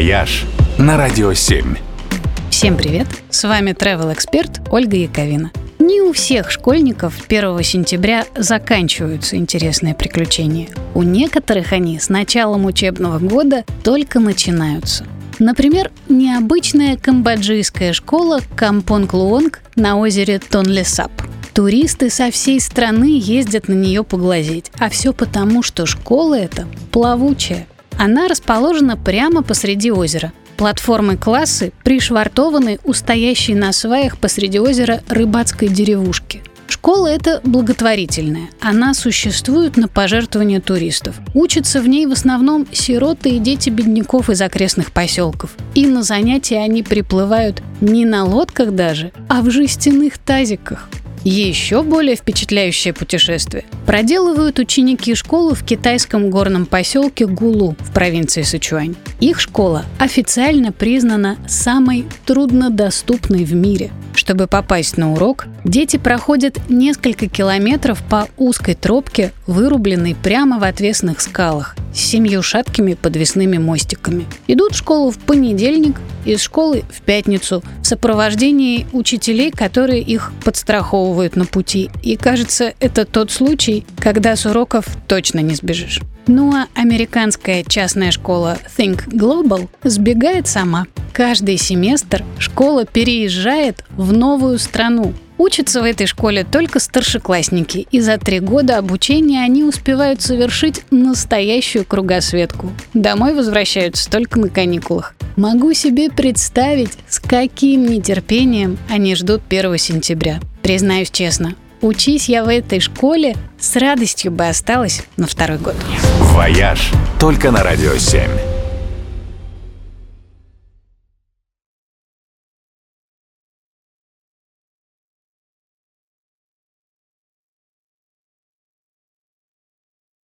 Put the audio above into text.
«Вояж» на Радио 7. Всем привет! С вами travel эксперт Ольга Яковина. Не у всех школьников 1 сентября заканчиваются интересные приключения. У некоторых они с началом учебного года только начинаются. Например, необычная камбоджийская школа Кампонг Луонг на озере Тонлесап. Туристы со всей страны ездят на нее поглазеть, а все потому, что школа эта плавучая. Она расположена прямо посреди озера. Платформы классы пришвартованы у стоящей на сваях посреди озера рыбацкой деревушки. Школа эта благотворительная. Она существует на пожертвования туристов. Учатся в ней в основном сироты и дети бедняков из окрестных поселков. И на занятия они приплывают не на лодках даже, а в жестяных тазиках. Еще более впечатляющее путешествие проделывают ученики школы в китайском горном поселке Гулу в провинции Сычуань. Их школа официально признана самой труднодоступной в мире. Чтобы попасть на урок, дети проходят несколько километров по узкой тропке, вырубленной прямо в отвесных скалах, с семью шаткими подвесными мостиками. Идут в школу в понедельник, из школы в пятницу в сопровождении учителей, которые их подстраховывают на пути. И кажется, это тот случай, когда с уроков точно не сбежишь. Ну а американская частная школа Think Global сбегает сама. Каждый семестр школа переезжает в новую страну, Учатся в этой школе только старшеклассники, и за три года обучения они успевают совершить настоящую кругосветку. Домой возвращаются только на каникулах. Могу себе представить, с каким нетерпением они ждут 1 сентября. Признаюсь честно, учись я в этой школе, с радостью бы осталась на второй год. «Вояж» только на Радио 7.